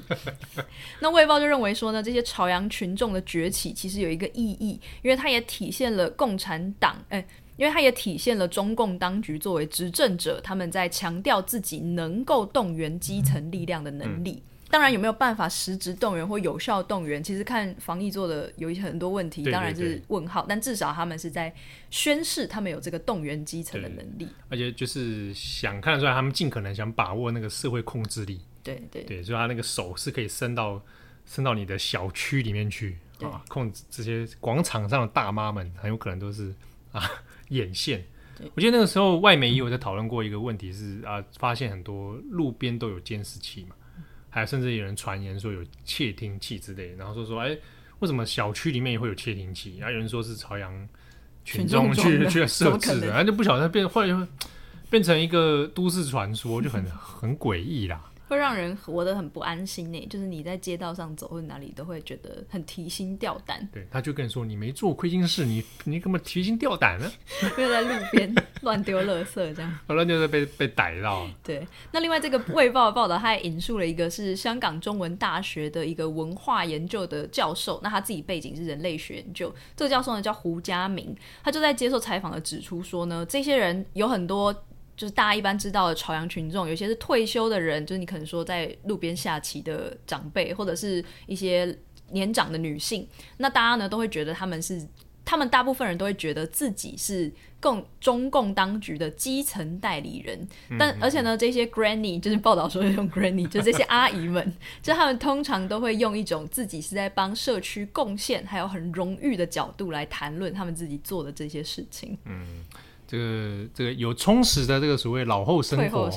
[LAUGHS] 那《卫报》就认为说呢，这些朝阳群众的崛起其实有一个意义，因为它也体现了共产党，哎，因为它也体现了中共当局作为执政者，他们在强调自己能够动员基层力量的能力。嗯当然，有没有办法实质动员或有效动员？其实看防疫做的有一些很多问题，当然是问号。但至少他们是在宣示他们有这个动员基层的能力，而且就是想看得出来，他们尽可能想把握那个社会控制力。对对对，所以他那个手是可以伸到伸到你的小区里面去啊，控制这些广场上的大妈们，很有可能都是 [LAUGHS] 啊眼线。我记得那个时候外媒也有在讨论过一个问题是，是啊，发现很多路边都有监视器嘛。还甚至有人传言说有窃听器之类，然后说说，哎，为什么小区里面也会有窃听器？然后有人说是朝阳群众去去设置的，然后就不晓得变，后来就变成一个都市传说，就很很诡异啦。会让人活得很不安心呢，就是你在街道上走或哪里都会觉得很提心吊胆。对，他就跟你说你没做亏心事，你你干嘛提心吊胆呢？[LAUGHS] 因为在路边乱丢垃圾这样，乱丢垃圾被被逮到。对，那另外这个《卫报》的报道，他还引述了一个是香港中文大学的一个文化研究的教授，那他自己背景是人类学研究，这个教授呢叫胡家明，他就在接受采访的指出说呢，这些人有很多。就是大家一般知道的朝阳群众，有些是退休的人，就是你可能说在路边下棋的长辈，或者是一些年长的女性。那大家呢都会觉得他们是，他们大部分人都会觉得自己是共中共当局的基层代理人。但而且呢，这些 granny 就是报道说用 granny，就是这些 [LAUGHS] 阿姨们，就他们通常都会用一种自己是在帮社区贡献，还有很荣誉的角度来谈论他们自己做的这些事情。嗯。这个这个有充实的这个所谓老后生活，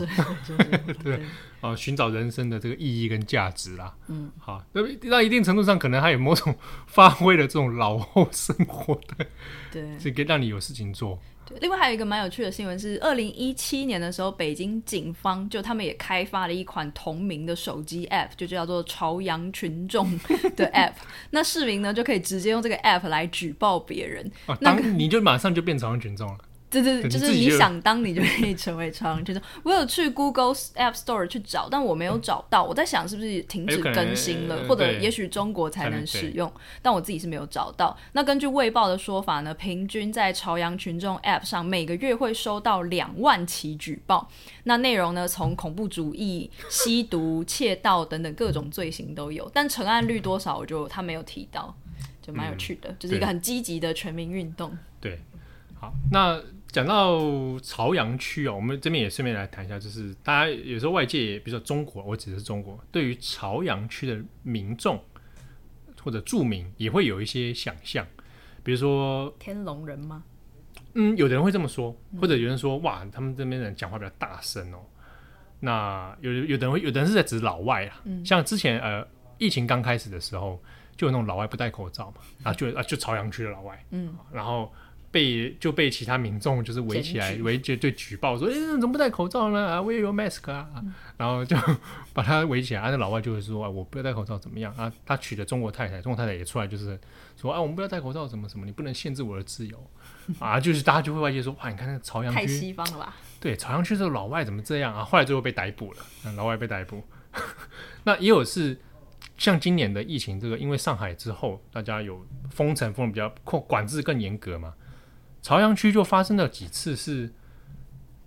[LAUGHS] 对啊，寻找人生的这个意义跟价值啦。嗯，好，那到一定程度上，可能还有某种发挥了这种老后生活的，对，这个让你有事情做。对，另外还有一个蛮有趣的新闻是，二零一七年的时候，北京警方就他们也开发了一款同名的手机 App，就叫做“朝阳群众 [LAUGHS] ”的 App。[LAUGHS] 那市民呢就可以直接用这个 App 来举报别人，啊，当你就马上就变朝阳群众了。对对，就是你想当你就可以成为朝阳群众。[LAUGHS] 我有去 Google App Store 去找，但我没有找到。我在想是不是停止更新了，或者也许中国才能使用，但我自己是没有找到。那根据卫报的说法呢，平均在朝阳群众 App 上每个月会收到两万起举报。那内容呢，从恐怖主义、吸毒、窃盗等等各种罪行都有，但成案率多少，我就他没有提到，就蛮有趣的，就是一个很积极的全民运动。对，好，那。讲到朝阳区啊，我们这边也顺便来谈一下，就是大家有时候外界，比如说中国，我指的是中国，对于朝阳区的民众或者住民也会有一些想象，比如说天龙人吗？嗯，有的人会这么说，或者有人说哇，他们这边人讲话比较大声哦。那有有的人会，有的人是在指老外啊，嗯、像之前呃疫情刚开始的时候，就有那种老外不戴口罩嘛，然后就啊就朝阳区的老外，嗯，然后。被就被其他民众就是围起来围就就举报说，哎、欸，怎么不戴口罩呢？啊，Wear your mask 啊，嗯、然后就 [LAUGHS] 把他围起来。啊，那老外就会说啊，我不要戴口罩怎么样啊？他娶的中国太太，中国太太也出来就是说啊，我们不要戴口罩，什么什么，你不能限制我的自由啊。就是大家就会外界说，哇，你看那个朝阳区太西方了吧？对，朝阳区这个老外怎么这样啊？后来最后被逮捕了，嗯、老外被逮捕。[LAUGHS] 那也有是像今年的疫情，这个因为上海之后大家有封城，封的比较控管制更严格嘛。朝阳区就发生了几次是，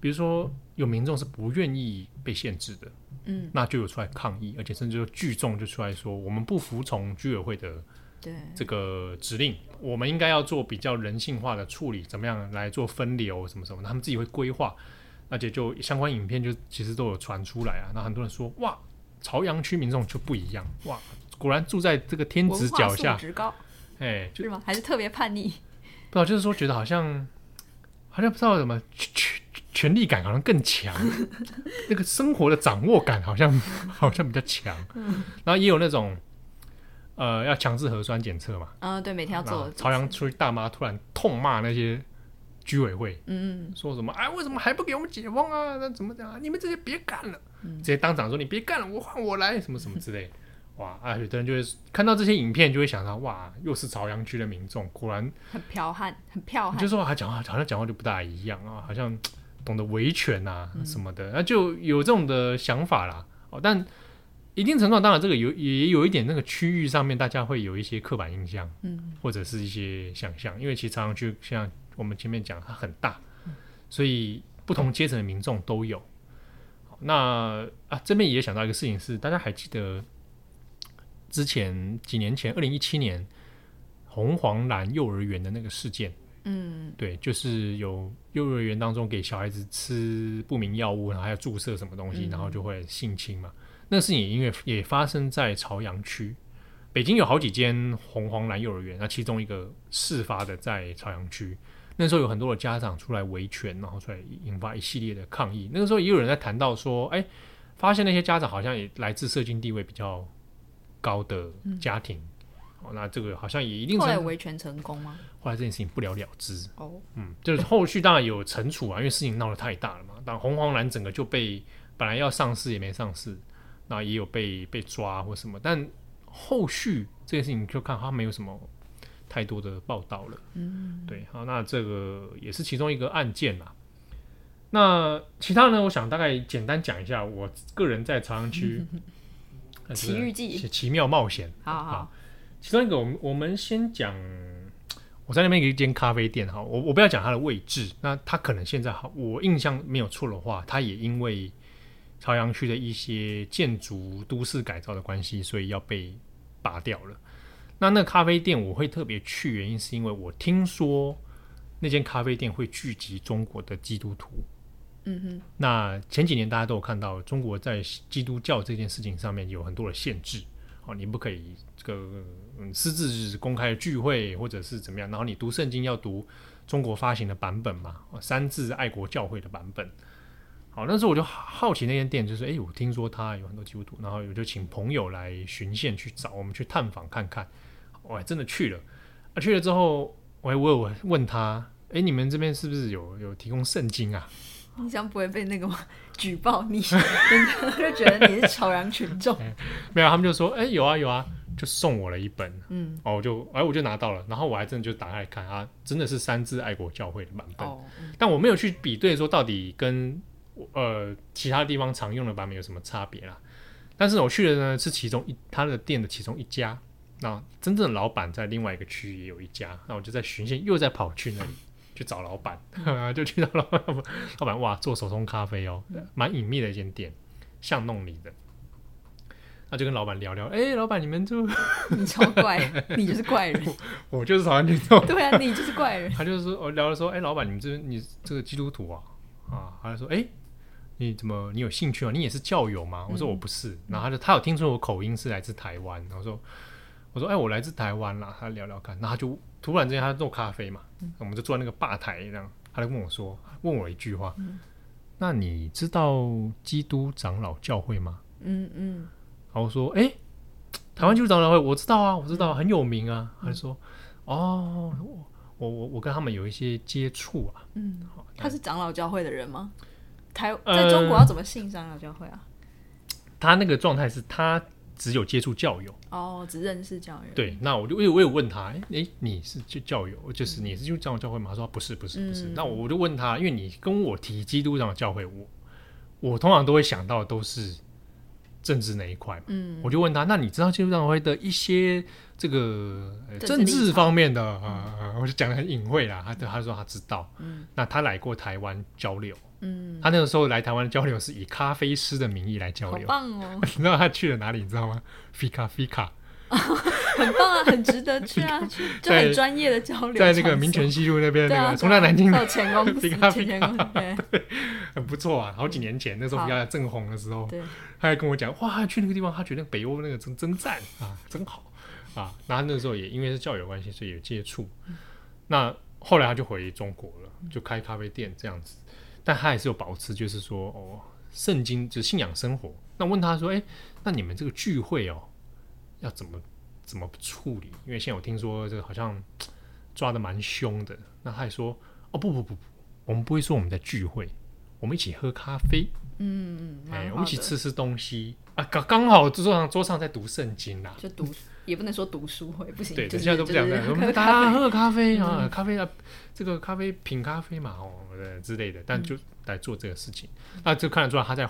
比如说有民众是不愿意被限制的，嗯，那就有出来抗议，而且甚至就聚众就出来说，我们不服从居委会的这个指令，我们应该要做比较人性化的处理，怎么样来做分流什么什么，他们自己会规划，而且就相关影片就其实都有传出来啊，那很多人说哇，朝阳区民众就不一样，哇，果然住在这个天子脚下，哎，是吗？还是特别叛逆？不知道，就是说觉得好像，好像不知道怎么权权力感好像更强，[LAUGHS] 那个生活的掌握感好像好像比较强。然后也有那种，呃，要强制核酸检测嘛。嗯，对，每天要做。朝阳区大妈突然痛骂那些居委会，嗯，说什么哎，为什么还不给我们解封啊？那怎么讲？啊你们这些别干了，嗯直接当场说你别干了，我换我来，什么什么之类。哇啊，有的人就会看到这些影片，就会想到哇，又是朝阳区的民众，果然很剽悍，很剽悍。就说他讲话好像讲话就不大一样啊，好像懂得维权啊什么的，那、嗯、就有这种的想法啦。哦，但一定程度上，当然这个有也有一点那个区域上面，大家会有一些刻板印象，嗯，或者是一些想象，因为其实朝阳区像我们前面讲，它很大，所以不同阶层的民众都有。那啊，这边也想到一个事情是，大家还记得？之前几年前，二零一七年红黄蓝幼儿园的那个事件，嗯，对，就是有幼儿园当中给小孩子吃不明药物，然后还要注射什么东西，嗯、然后就会性侵嘛。那个事情也因为也发生在朝阳区，北京有好几间红黄蓝幼儿园，那其中一个事发的在朝阳区。那时候有很多的家长出来维权，然后出来引发一系列的抗议。那个时候也有人在谈到说，哎，发现那些家长好像也来自社经地位比较。高的家庭，嗯、哦，那这个好像也一定是后来维权成功吗？后来这件事情不了了之。哦，嗯，就是后续当然有惩处啊，因为事情闹得太大了嘛。但红黄蓝整个就被本来要上市也没上市，那也有被被抓或什么，但后续这件事情就看他没有什么太多的报道了。嗯，对，好，那这个也是其中一个案件啦。那其他呢？我想大概简单讲一下，我个人在朝阳区。[LAUGHS] 奇遇记，奇妙冒险。好好，好，其中一个，我们我们先讲，我在那边有一间咖啡店哈，我我不要讲它的位置，那它可能现在好，我印象没有错的话，它也因为朝阳区的一些建筑都市改造的关系，所以要被拔掉了。那那咖啡店我会特别去，原因是因为我听说那间咖啡店会聚集中国的基督徒。嗯哼，那前几年大家都有看到，中国在基督教这件事情上面有很多的限制，哦，你不可以这个嗯私自公开聚会或者是怎么样，然后你读圣经要读中国发行的版本嘛，三字爱国教会的版本。好，那时候我就好奇那间店，就是诶，我听说他有很多基督徒，然后我就请朋友来巡线去找，我们去探访看看，我还真的去了。啊，去了之后，我还我有问他，诶，你们这边是不是有有提供圣经啊？你想不会被那个吗？[LAUGHS] 举报你，人 [LAUGHS] 家就觉得你是朝阳群众。没有，他们就说，哎、欸，有啊有啊，就送我了一本。嗯，哦，我就哎，我就拿到了，然后我还真的就打开看啊，真的是三自爱国教会的版本。哦嗯、但我没有去比对说到底跟呃其他地方常用的版本有什么差别啦。但是我去的呢是其中一他的店的其中一家，那真正的老板在另外一个区域也有一家，那我就在巡线又在跑去那里。去找老板，嗯、[LAUGHS] 就去找老板。老板哇，做手冲咖啡哦，蛮隐秘的一间店，巷弄里的。那就跟老板聊聊，哎、欸，老板你们就 [LAUGHS] 你超怪，[LAUGHS] 你就是怪人。我，我就是朝阳群众。对啊，你就是怪人。他就是说，我聊了说，哎、欸，老板你们这你这个基督徒啊啊，他就说，哎、欸，你怎么你有兴趣啊？你也是教友吗？我说我不是。嗯、然后他就他有听出我口音是来自台湾，然后说我说哎、欸，我来自台湾啦。他聊聊看，然后他就。突然之间，他做咖啡嘛，嗯、我们就坐在那个吧台这样，他就跟我说，问我一句话：“嗯、那你知道基督长老教会吗？”嗯嗯，然后我说：“哎、欸，台湾基督长老会我知道啊，我知道，很有名啊。嗯”他就说：“哦，我我我跟他们有一些接触啊。”嗯，他是长老教会的人吗？台在中国要怎么信长老教会啊？呃、他那个状态是他。只有接触教友哦，只认识教友。对，那我就我有我有问他，哎、欸，你是就教友，就是你是就长老教会吗？他说不是，不是，不是。嗯、那我就问他，因为你跟我提基督长老教会，我我通常都会想到都是政治那一块嘛。嗯，我就问他，那你知道基督长老会的一些这个政治方面的啊？嗯、我就讲的很隐晦啦。他他说他知道。嗯，那他来过台湾交流。嗯，他那个时候来台湾交流是以咖啡师的名义来交流，好棒哦！[LAUGHS] 你知道他去了哪里？你知道吗？Fika Fika，很棒啊，很值得去啊，[LAUGHS] 就很专业的交流，在那个民权西路那边那个从那南京的前公司，[LAUGHS] Fika Fika，对，很不错啊。好几年前那时候比较正红的时候，他还跟我讲，哇，去那个地方，他觉得北欧那个真真赞啊，真好啊。然后那个时候也因为是教友关系，所以有接触。那后来他就回中国了，就开咖啡店这样子。但他还是有保持，就是说哦，圣经就是信仰生活。那问他说，哎、欸，那你们这个聚会哦，要怎么怎么处理？因为现在我听说这个好像抓的蛮凶的。那他还说，哦不不不不，我们不会说我们在聚会，我们一起喝咖啡，嗯，哎、蛮好我们一起吃吃东西啊，刚刚好桌上桌上在读圣经啦。就读，也不能说读书会不行，对，就是现在都不讲就是了。我们喝大家喝咖啡啊，嗯咖啡啊，这个咖啡品咖啡嘛，哦，对之类的，但就来做这个事情，那就看得出来他在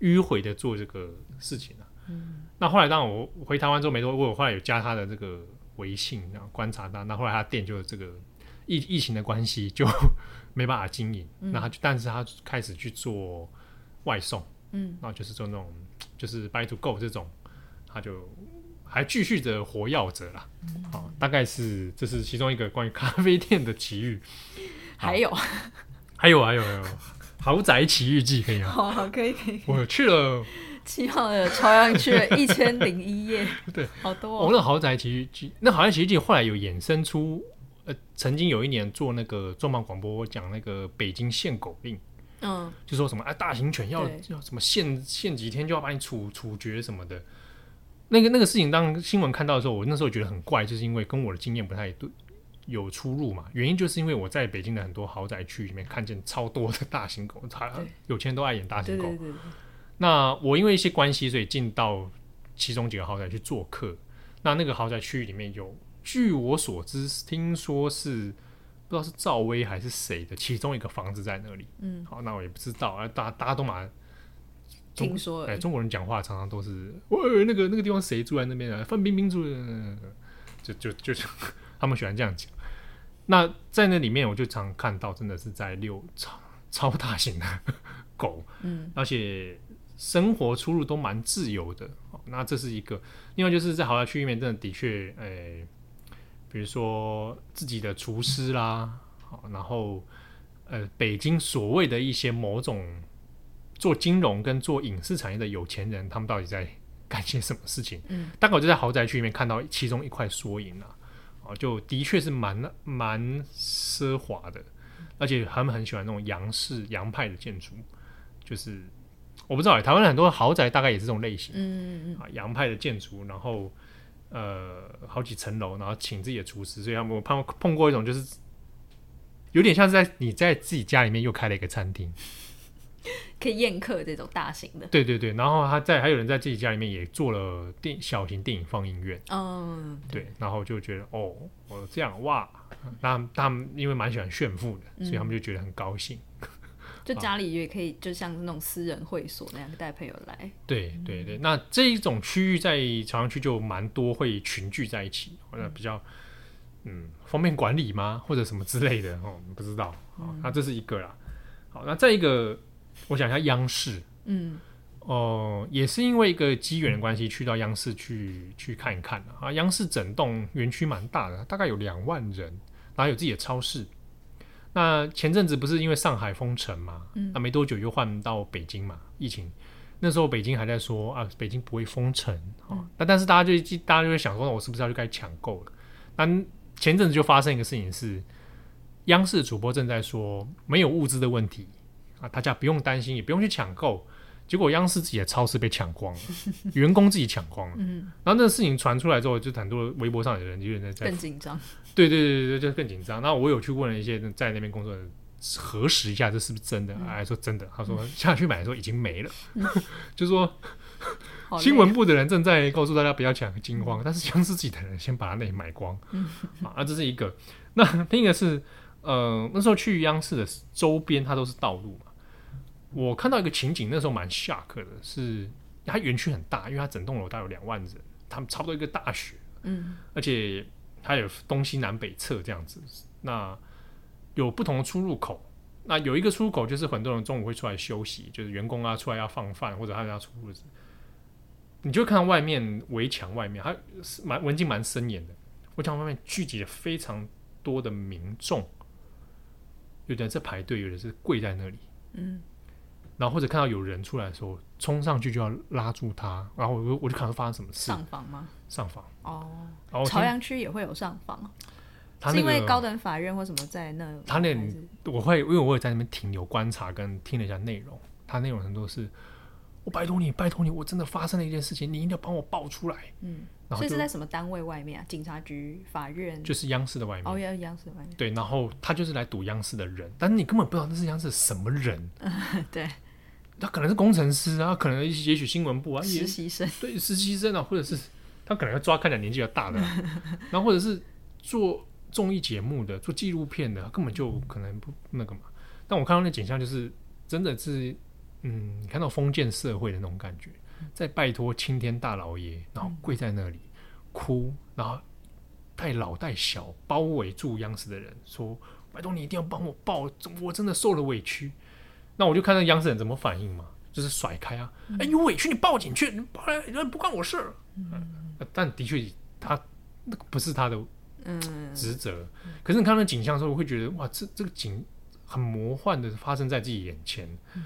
迂回的做这个事情啊。嗯。那后来当我回台湾之后没多，我后来有加他的这个微信，然后观察他，那后来他店就这个疫疫情的关系就 [LAUGHS] 没办法经营，那他就但是他开始去做外送，嗯，然后就是做那种就是 buy to go 这种，他就还继续的活跃着啦。好、大概是这是其中一个关于咖啡店的奇遇，好还有，还有还有还有豪宅奇遇记可以吗？好好可以可以，我去了，[LAUGHS] 七号的朝阳去了一千零一夜，[LAUGHS] 对，好多我、哦，那豪宅奇遇记，那豪宅奇遇记后来有衍生出，呃，曾经有一年做那个重磅广播讲那个北京限狗令，嗯，就说什么啊，大型犬要要什么限限几天就要把你处处决什么的。那个那个事情，当新闻看到的时候，我那时候觉得很怪，就是因为跟我的经验不太对，有出入嘛。原因就是因为我在北京的很多豪宅区里面看见超多的大型狗，他有钱人都爱演大型狗。对对对对，那我因为一些关系，所以进到其中几个豪宅去做客。那那个豪宅区域里面有，据我所知，听说是不知道是赵薇还是谁的其中一个房子在那里。嗯，好，那我也不知道啊，大大家都嘛。听说而已中国人讲话常常都是，喂，那个那个地方谁住在那边啊？范冰冰住的，就就就是 [LAUGHS] 他们喜欢这样讲。那在那里面，我就常看到，真的是在遛超超大型的 [LAUGHS] 狗，嗯，而且生活出入都蛮自由的。那这是一个，另外就是在豪宅区里面，真的的确，哎，比如说自己的厨师啦，好，然后呃，北京所谓的一些某种。做金融跟做影视产业的有钱人，他们到底在干些什么事情？嗯，大概我就在豪宅区里面看到其中一块缩影啊，哦，就的确是蛮蛮奢华的，而且他们很喜欢那种洋式洋派的建筑，就是我不知道欸，台湾很多豪宅大概也是这种类型，嗯嗯嗯，啊，洋派的建筑，然后呃好几层楼，然后请自己的厨师，所以他们我碰碰过一种就是有点像是在你在自己家里面又开了一个餐厅。[LAUGHS] 可以宴客这种大型的，对对对，然后他在还有人在自己家里面也做了电小型电影放映院，嗯，对，然后就觉得哦，我这样哇，那他们因为蛮喜欢炫富的，所以他们就觉得很高兴。就 [LAUGHS] 家里也可以，就像那种私人会所那样带朋友来，对对对，那这一种区域在朝阳区就蛮多会群聚在一起，或者比较嗯方便管理吗，或者什么之类的哦，不知道。好，那这是一个啦。好，那再一个。我想一下央视，嗯，哦、呃，也是因为一个机缘的关系，去到央视去去看一看啊。央视整栋园区蛮大的，大概有两万人，然后有自己的超市。那前阵子不是因为上海封城嘛，嗯，那没多久又换到北京嘛，疫情那时候北京还在说啊，北京不会封城啊，那、嗯、但是大家就大家就会想说，我是不是要去该抢购了？那前阵子就发生一个事情是，央视主播正在说没有物资的问题。啊，大家不用担心，也不用去抢购。结果央视自己的超市被抢光了，[LAUGHS] 员工自己抢光了。嗯，然后那个事情传出来之后，就很多微博上有人就有人在更紧张。对对对对，就更紧张。那我有去问了一些在那边工作的人，核实一下这是不是真的。他、嗯、还说真的，他说下去买的时候已经没了，嗯、[LAUGHS] 就说新闻部的人正在告诉大家不要抢惊慌，嗯、但是央视自己的人先把它那里买光。嗯，啊，这是一个。那另一个是。呃，那时候去央视的周边，它都是道路嘛。我看到一个情景，那时候蛮 shock 的，是它园区很大，因为它整栋楼大概有两万人，他们差不多一个大学，嗯，而且它有东西南北侧这样子。那有不同的出入口，那有一个出入口就是很多人中午会出来休息，就是员工啊出来要放饭或者他要出入，你就看到外面围墙外面，它蛮文静蛮森严的，围墙外面聚集了非常多的民众。有的人在排队，有的是跪在那里，嗯，然后或者看到有人出来的时候，冲上去就要拉住他，然后我我就看到发生什么事。上访吗？上访哦，然后朝阳区也会有上访，他、那个、是因为高等法院或什么在那？他那我会因为我也在那边停留观察跟听了一下内容，他内容很多是我拜托你，拜托你，我真的发生了一件事情，你一定要帮我报出来。嗯，然后所以是在什么单位外面啊？警察局、法院？就是央视的外面。哦，要央视的外面。对，然后他就是来堵央视的人，但是你根本不知道那是央视什么人。[LAUGHS] 对，他可能是工程师啊，可能也许新闻部啊，实习生。对，实习生啊，或者是他可能要抓看起来年纪比较大的，[LAUGHS] 然后或者是做综艺节目的、做纪录片的，根本就可能不那个嘛。但我看到那景象，就是真的是。嗯，你看到封建社会的那种感觉，在拜托青天大老爷，然后跪在那里哭，然后带老带小包围住央视的人，说：“拜托你一定要帮我报，我真的受了委屈。”那我就看那央视人怎么反应嘛，就是甩开啊，哎、嗯，有委屈你报警去，你报来不关我事。嗯，但的确他那个不是他的职责。嗯、可是你看到那景象的时候，我会觉得哇，这这个景很魔幻的发生在自己眼前。嗯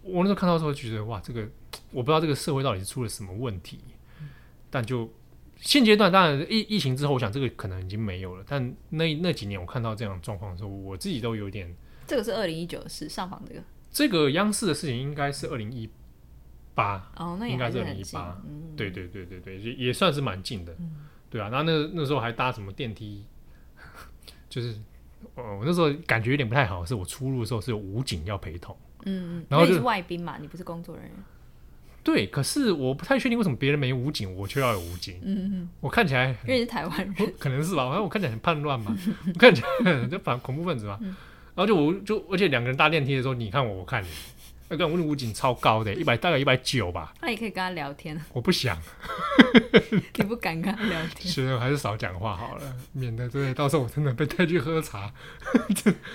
我那时候看到的时候，觉得哇，这个我不知道这个社会到底是出了什么问题。嗯、但就现阶段，当然疫疫情之后，我想这个可能已经没有了。但那那几年我看到这样状况的时候，我自己都有点。这个是二零一九是，上访这个。这个央视的事情应该是二零一八哦，那应该是二零一八。对对对对对，也也算是蛮近的。嗯、对啊，然后那那时候还搭什么电梯？[LAUGHS] 就是哦，我那时候感觉有点不太好，是我出入的时候是有武警要陪同。嗯，然后你是外宾嘛，你不是工作人员。对，可是我不太确定为什么别人没武警，我却要有武警。嗯嗯，我看起来因为是台湾人，可能是吧。反正我看起来很叛乱嘛，我看起来 [LAUGHS] 就反恐怖分子嘛。后就我就而且两个人搭电梯的时候，你看我，我看你，那个武警超高的，[LAUGHS] 一百大概一百九吧。那你可以跟他聊天。我不想，[LAUGHS] 你不敢跟他聊天，所以我还是少讲话好了，免得对到时候我真的被带去喝茶。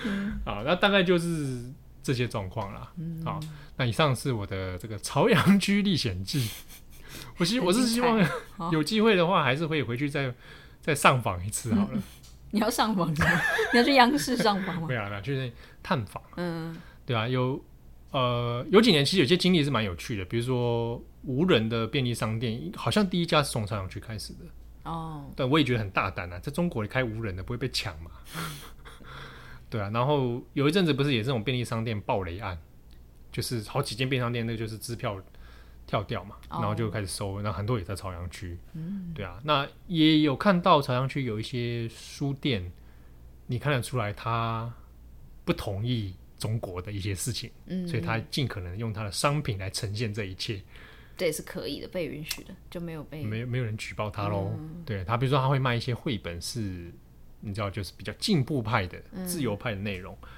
嗯、[LAUGHS] 好，那大概就是。这些状况啦，嗯、好，那以上是我的这个朝阳区历险记。我希我是希望有机会的话，还是会回去再再上访一次好了。你要上访吗？[LAUGHS] 你要去央视上访吗？对啊，去那探访。嗯，对啊，有呃有几年其实有些经历是蛮有趣的，比如说无人的便利商店，好像第一家是从朝阳区开始的哦。但我也觉得很大胆啊，在中国你开无人的不会被抢嘛。[LAUGHS] 对啊，然后有一阵子不是也是这种便利商店暴雷案，就是好几间便利商店那个就是支票跳掉嘛，然后就开始收，那、oh. 很多也在朝阳区。嗯，对啊，那也有看到朝阳区有一些书店，你看得出来他不同意中国的一些事情，嗯，所以他尽可能用他的商品来呈现这一切，这也是可以的，被允许的，就没有被没有没有人举报他喽。嗯、对他，比如说他会卖一些绘本是。你知道，就是比较进步派的、自由派的内容，嗯、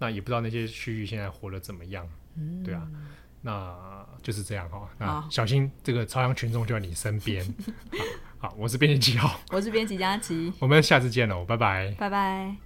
那也不知道那些区域现在活得怎么样，嗯、对啊，那就是这样哈、哦。那小心这个朝阳群众就在你身边。[LAUGHS] 好，好，我是编辑七号，我是编辑佳琪，我们下次见喽，拜拜，拜拜。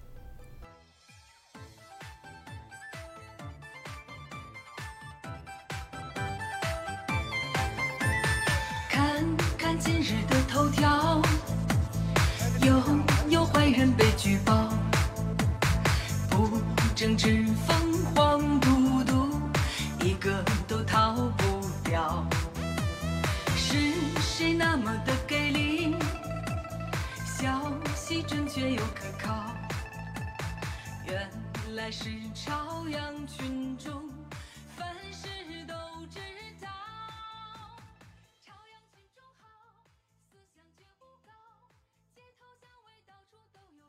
却又可靠，原来是朝阳群众，凡事都。